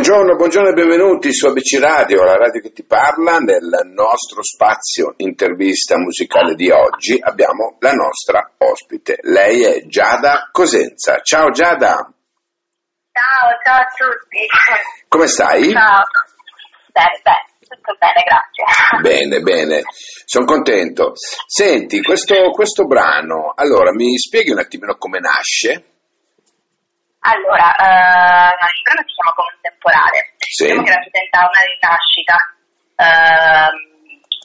Buongiorno, buongiorno e benvenuti su ABC Radio, la radio che ti parla. Nel nostro spazio intervista musicale di oggi abbiamo la nostra ospite. Lei è Giada Cosenza. Ciao Giada. Ciao, ciao a tutti. Come stai? Ciao. Bene, bene, tutto bene, grazie. Bene, bene, sono contento. Senti, questo, questo brano, allora mi spieghi un attimino come nasce? Allora, eh, il brano si chiama Contemporale. Sì. Diciamo che rappresenta una rinascita. Ehm,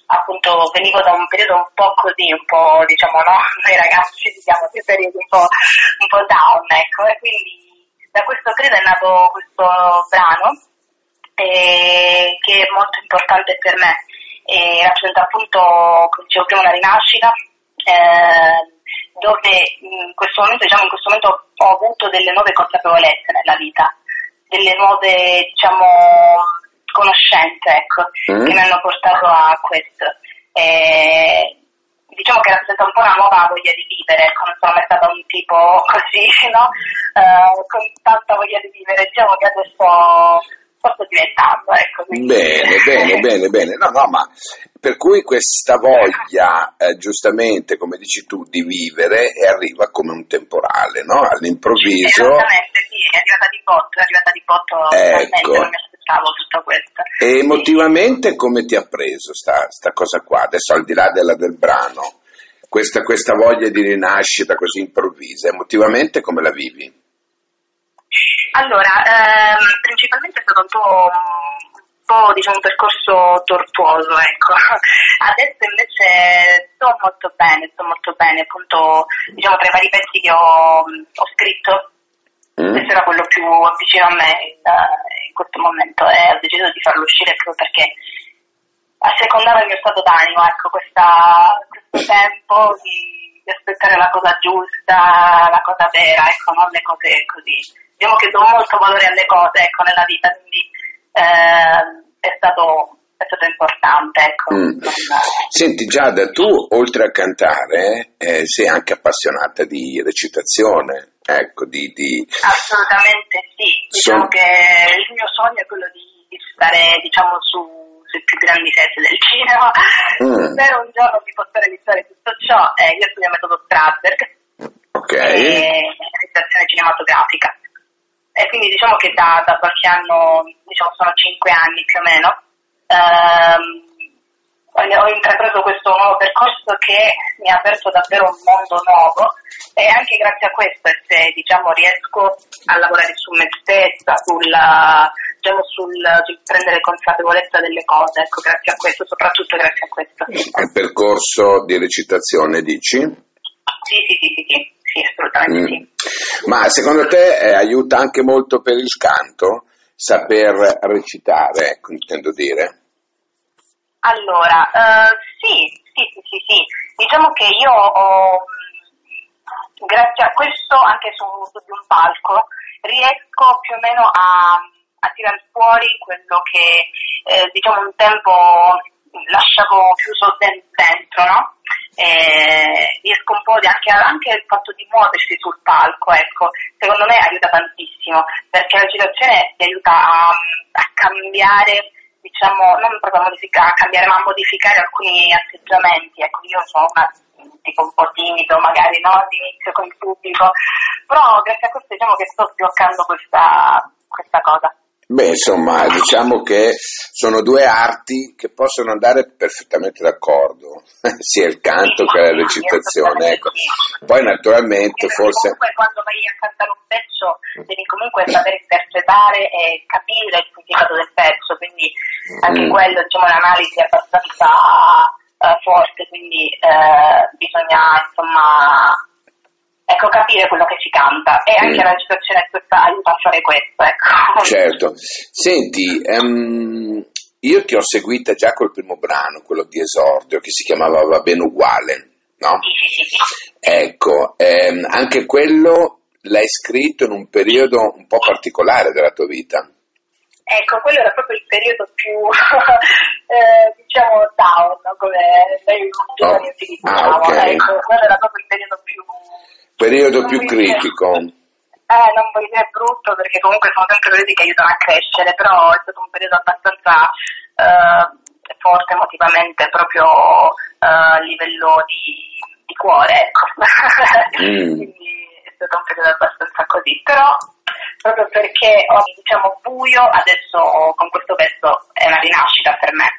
appunto, venivo da un periodo un po' così, un po', diciamo, no? Noi ragazzi viviamo dei periodi un po', un po' down, ecco. E quindi da questo periodo è nato questo brano eh, che è molto importante per me. E rappresenta appunto, come dicevo prima, una rinascita. eh, dove in questo momento, diciamo, in questo momento ho avuto delle nuove consapevolezze nella vita, delle nuove, diciamo, conoscenze, ecco, Mm. che mi hanno portato a questo. E, diciamo che rappresenta un po' una nuova voglia di vivere, ecco, non sono mai stata un tipo così, no? Eh, con tanta voglia di vivere, diciamo che adesso sto, diventando, ecco. quindi- Bene, bene, bene, bene. No, no, ma per cui questa voglia, eh, giustamente, come dici tu, di vivere arriva come un temporale, no? All'improvviso. Esattamente, sì, è arrivata di botto, è arrivata di botto, Ecco. non mi aspettavo tutto questo. E emotivamente come ti ha preso sta, sta cosa qua? Adesso al di là della, del brano, questa, questa voglia di rinascita così improvvisa, emotivamente come la vivi? Allora, ehm, principalmente è stato un po', un po', diciamo, un percorso tortuoso, ecco. Adesso invece sto molto bene, sto molto bene, appunto, diciamo, tra i vari pezzi che ho, ho scritto, Mm? questo era quello più vicino a me eh, in questo momento e ho deciso di farlo uscire proprio perché assecondava il mio stato d'animo, ecco, questa, questo tempo di, di aspettare la cosa giusta, la cosa vera, ecco, non le cose così. Diciamo che do molto valore alle cose, ecco, nella vita, quindi eh, è, stato, è stato importante, ecco. Mm. Senti Giada, tu oltre a cantare eh, sei anche appassionata di recitazione, ecco, di... di- Assolutamente sì, diciamo Sono- che il mio sogno è quello di, di stare diciamo, su, sui più grandi set del cinema, Mm. spero un giorno di poter realizzare tutto ciò, eh, io studio metodo Strasberg, Ok? e realizzazione cinematografica e quindi diciamo che da, da qualche anno, diciamo sono cinque anni più o meno, ehm, ho intrapreso questo nuovo percorso che mi ha aperto davvero un mondo nuovo e anche grazie a questo se diciamo riesco a lavorare su me stessa, sulla, diciamo, sul, sul prendere consapevolezza delle cose, ecco grazie a questo, soprattutto grazie a questo. Al percorso di recitazione dici? Sì, sì, sì, sì, sì, sì assolutamente Mm. sì. Ma secondo te eh, aiuta anche molto per il canto saper recitare, ecco, intendo dire? Allora, eh, sì, sì, sì, sì, sì. Diciamo che io ho, grazie a questo, anche su, su di un palco, riesco più o meno a, a tirar fuori quello che, eh, diciamo, un tempo lasciavo chiuso den- dentro, no? E po' di, anche, anche il fatto di muoversi sul palco, ecco, secondo me aiuta tantissimo, perché la recitazione ti aiuta a, a cambiare diciamo, non proprio a, modifica- a cambiare, ma a modificare alcuni atteggiamenti. Ecco, io sono una, tipo un po' timido, magari no, all'inizio con il pubblico, però grazie a questo diciamo che sto sbloccando questa, questa cosa. Beh, insomma, diciamo che sono due arti che possono andare perfettamente d'accordo, sia il canto che la recitazione. Ecco. Poi naturalmente forse... comunque quando vai a cantare un pezzo devi comunque saper interpretare e capire il significato del pezzo, quindi anche Mm. quello diciamo l'analisi è abbastanza eh, forte, quindi eh, bisogna insomma ecco, capire quello che si canta e anche Mm. la recitazione questa aiuta a fare questo, ecco. Certo. Senti, ehm, io ti ho seguita già col primo brano, quello di esordio, che si chiamava Va bene uguale, no? Sì, sì, sì. Ecco, ehm, anche quello l'hai scritto in un periodo un po' particolare della tua vita. Ecco, quello era proprio il periodo più, eh, diciamo, down, come giovani Oh, utilizzavamo. ah, ok. Ecco, quello era proprio il periodo più... Periodo più critico. eh, non voglio dire brutto perché comunque sono sempre periodi che aiutano a crescere, però è stato un periodo abbastanza eh, forte emotivamente proprio eh, a livello di, di cuore, ecco. mm. Quindi è stato un periodo abbastanza così, però proprio perché ho diciamo buio, adesso con questo pezzo è una rinascita per me.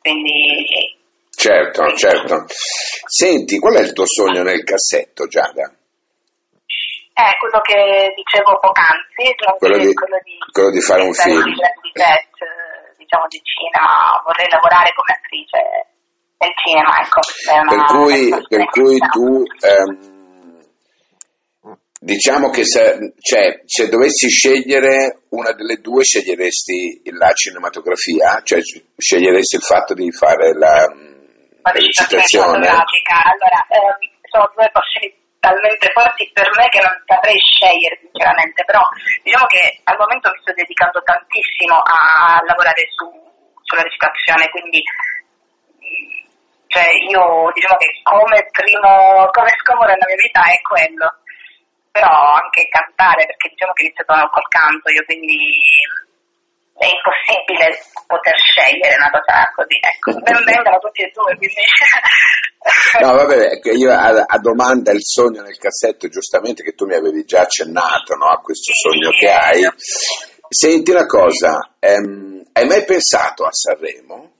Quindi Certo, certo. Senti, qual è il tuo sogno nel cassetto, Giada? È quello che dicevo poc'anzi, quello di, quello di, quello di fare un film. Di set, diciamo di cinema, vorrei lavorare come attrice nel cinema, ecco. Per cui, per cui tu, ehm, diciamo che se, cioè, se dovessi scegliere una delle due, sceglieresti la cinematografia, cioè sceglieresti il fatto di fare la, la recitazione. Allora, ehm, sono due cose talmente forti per me che non saprei scegliere sinceramente, però diciamo che al momento mi sto dedicando tantissimo a lavorare su, sulla recitazione, quindi cioè io diciamo che come primo, come scomodo nella mia vita è quello, però anche cantare perché diciamo che ho iniziato col canto io quindi è impossibile poter scegliere una cosa così, ecco, ben vengano tutti e due, quindi... No, vabbè, io a, a, domanda il sogno nel cassetto, giustamente che tu mi avevi già accennato no, a questo sogno che hai. Senti una cosa, ehm, hai mai pensato a Sanremo?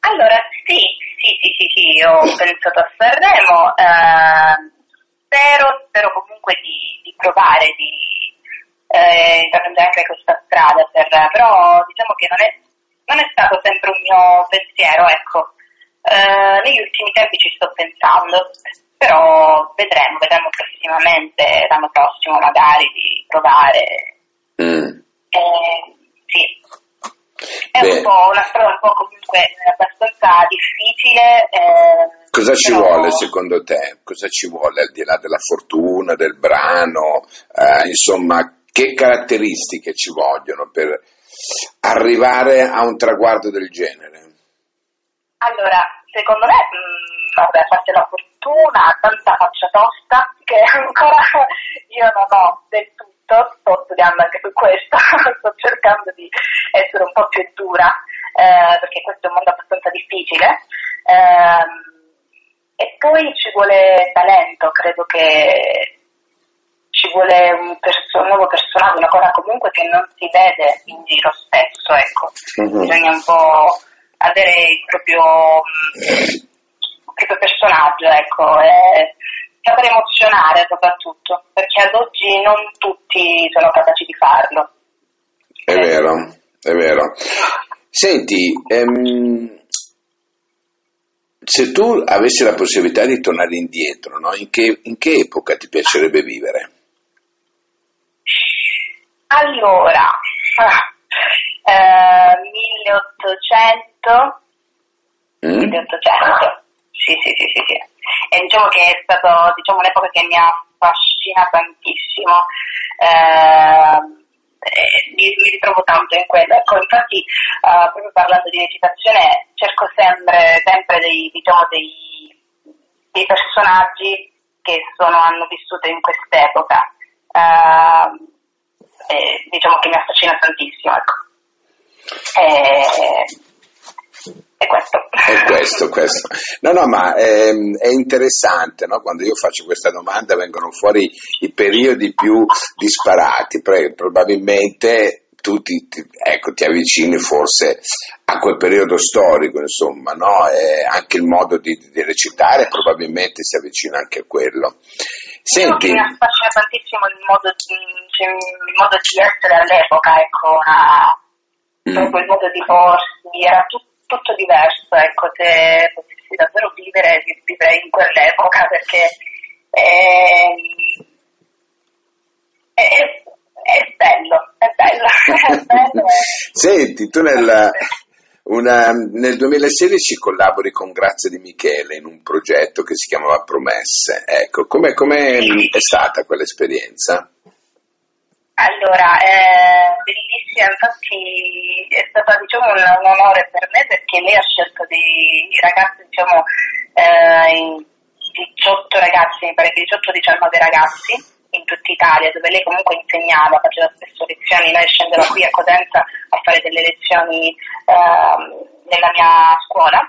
Allora, sì, sì, sì, sì, sì ho pensato a Sanremo, eh, spero, spero comunque di, di provare, di eh, intraprendere anche questa strada, per, però diciamo che non è, non è, stato sempre un mio pensiero, ecco. Eh, negli ultimi tempi ci sto pensando, però vedremo, vedremo prossimamente, l'anno prossimo magari, di provare. Mm. Eh, sì. È Beh. un po' una strada un po' comunque abbastanza difficile. Eh, Cosa ci però... vuole secondo te? Cosa ci vuole al di là della fortuna, del brano? Eh, insomma, che caratteristiche ci vogliono per arrivare a un traguardo del genere? Allora, secondo me, mh, mm, vabbè, a la fortuna, tanta faccia tosta che ancora io non ho del tutto, sto studiando anche su questo, sto cercando di essere un po' più dura, eh, perché questo è un mondo abbastanza difficile. Eh, e poi ci vuole talento, credo che ci vuole un, perso- nuovo personaggio, una cosa comunque che non si vede in giro spesso, ecco. Mm-hmm. Bisogna un po' avere il proprio, il proprio personaggio, ecco, e saper emozionare soprattutto, perché ad oggi non tutti sono capaci di farlo. È vero, è vero. Senti, ehm, se tu avessi la possibilità di tornare indietro, no? in, che, in che epoca ti piacerebbe vivere? Allora, eh, 1800, mm. 1800, sì, sì, sì, sì, sì. E diciamo che è stato diciamo, un'epoca che mi affascina tantissimo. Eh, mi, mi, ritrovo tanto in quello. Ecco, infatti, uh, proprio parlando di recitazione, cerco sempre, sempre dei, diciamo, dei, dei personaggi che sono, hanno vissuto in quest'epoca. Uh, eh, diciamo che mi affascina tantissimo. Ecco. E, è questo. È questo, questo. No, no, ma è, ehm, è interessante, no? quando io faccio questa domanda vengono fuori i periodi più disparati, probabilmente tu ti, ti, ecco, ti, avvicini forse a quel periodo storico, insomma, no? anche il modo di, di, recitare probabilmente si avvicina anche a quello. Senti, mi affascina tantissimo il modo, di, cioè, il modo di essere all'epoca, ecco, una, mm. il modo di porsi, era tutto, tutto diverso, ecco, se potessi davvero vivere, vivrei in quell'epoca perché è, è, è bello, è bello. È bello Senti, tu nel, una, nel 2016 collabori con Grazia di Michele in un progetto che si chiamava Promesse. Ecco, come è stata quell'esperienza? Allora, è bellissima, infatti è stato diciamo, un, un, onore per me perché lei ha scelto dei ragazzi, diciamo, eh, 18 ragazzi, mi pare che 18-19 ragazzi, in tutta Italia, dove lei comunque insegnava, faceva spesso lezioni, lei scendeva qui a Cosenza a fare delle lezioni ehm, nella mia scuola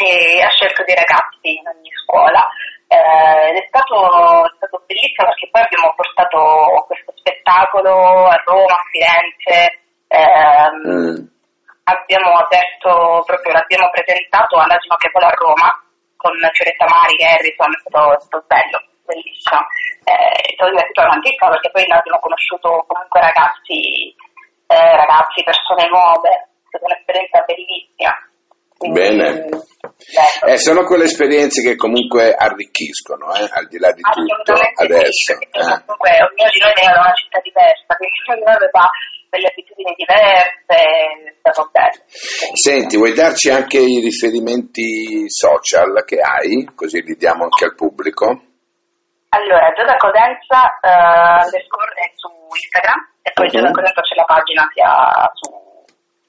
e ha scelto dei ragazzi in ogni scuola eh, ed è stato, è stato, bellissimo perché poi abbiamo portato questo spettacolo a Roma, a Firenze, ehm, mm. abbiamo aperto proprio, l'abbiamo presentato all'Asino che vola a Roma con Fioretta Mari Harrison, è stato, è stato bello, bellissimo. Eh, sono divertito tantissimo perché poi abbiamo conosciuto comunque ragazzi, eh, ragazzi, persone nuove, è stata un'esperienza bellissima. Bene. Eh, sono quelle esperienze che comunque arricchiscono, eh, al di là di tutto adesso. Sì, eh. Comunque ognuno di noi viene da una città diversa, quindi ognuno aveva delle abitudini diverse, è stato bello. Senti, vuoi darci anche i riferimenti social che hai, così li diamo anche al pubblico? Allora, Giada Codenza uh, è su Instagram e poi uh-huh. Giada Codenza c'è la pagina sia su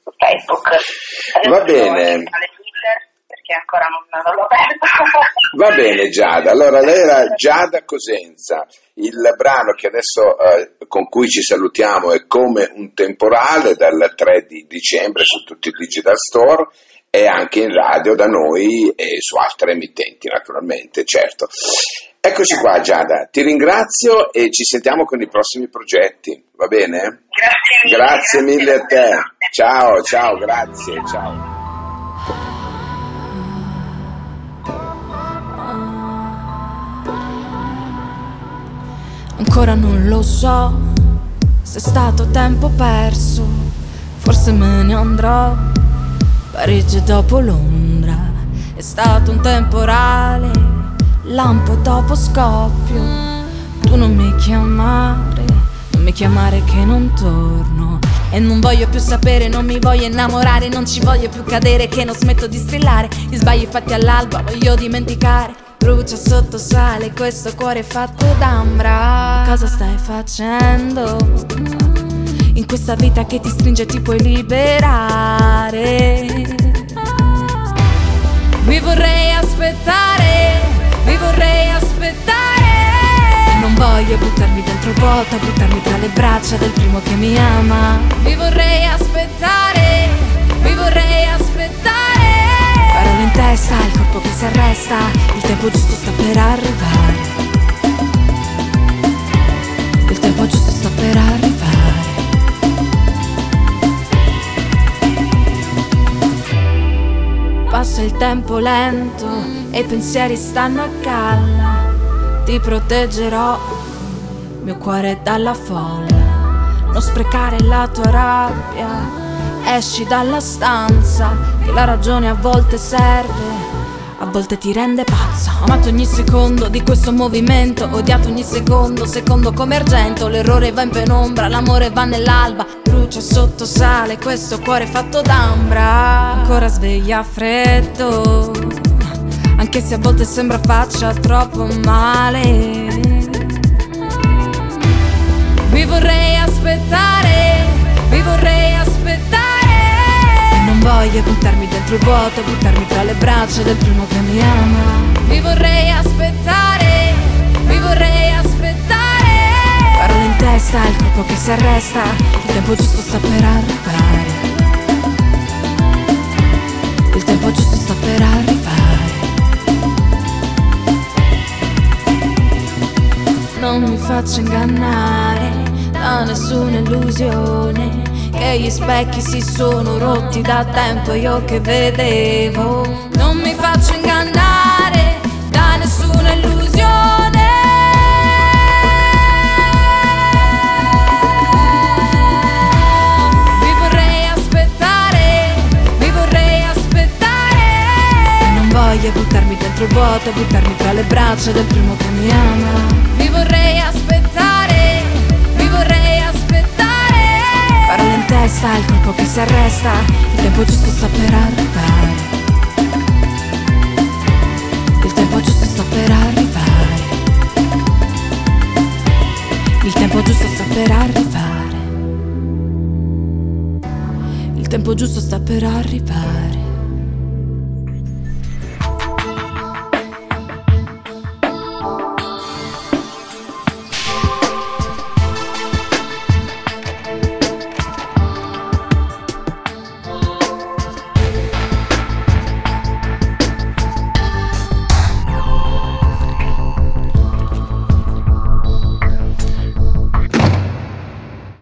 su Facebook. Adesso Va bene. perché ancora non, non l'ho aperto. Va bene Giada, allora lei era Giada Cosenza, il brano che adesso eh, con cui ci salutiamo è come un temporale dal 3 di dicembre su tutti i digital store e anche in radio da noi e su altre emittenti naturalmente, certo. Eccoci qua Giada, ti ringrazio e ci sentiamo con i prossimi progetti, va bene? Grazie mille. Grazie mille a te. Ciao, ciao, grazie, ciao. Ancora non lo so se è stato tempo perso, forse me ne andrò. Parigi dopo Londra, è stato un temporale lampo dopo scoppio. Tu non mi chiamare, non mi chiamare che non torno. E non voglio più sapere, non mi voglio innamorare, non ci voglio più cadere, che non smetto di strillare. Gli sbagli fatti all'alba, voglio dimenticare. Brucia sotto sale questo cuore fatto d'ambra. Cosa stai facendo? In questa vita che ti stringe ti puoi liberare. Mi vorrei aspettare buttarmi dentro il vuoto, buttarmi tra le braccia del primo che mi ama. Mi vorrei aspettare, mi vorrei aspettare. Parole in testa, il corpo che si arresta, il tempo giusto sta per arrivare. Il tempo giusto sta per arrivare. Passa il tempo lento e i pensieri stanno a galla. Ti proteggerò, mio cuore dalla folla. Non sprecare la tua rabbia, esci dalla stanza, che la ragione a volte serve. A volte ti rende pazza Ho amato ogni secondo di questo movimento Odiato ogni secondo, secondo come argento L'errore va in penombra, l'amore va nell'alba Brucia sotto sale questo cuore fatto d'ambra Ancora sveglia freddo anche se a volte sembra faccia troppo male. Vorrei aspettare, mi vorrei aspettare. Non voglio buttarmi dentro il vuoto, buttarmi tra le braccia del primo che mi ama. Mi vorrei aspettare, mi vorrei aspettare. Parole in testa, il corpo che si arresta, il tempo giusto sta per arrivare. Il tempo giusto sta per arrivare. non mi faccio ingannare da nessuna illusione che gli specchi si sono rotti da tempo io che vedevo. Non mi faccio ingannare da nessuna illusione. Mi vorrei aspettare mi vorrei aspettare. Non voglio buttarmi dentro il vuoto buttarmi tra le braccia del primo che mi ama testa, il corpo che si arresta, il tempo giusto sta per arrivare. Il tempo giusto sta per arrivare. Il tempo giusto sta per arrivare. Il tempo giusto sta per arrivare.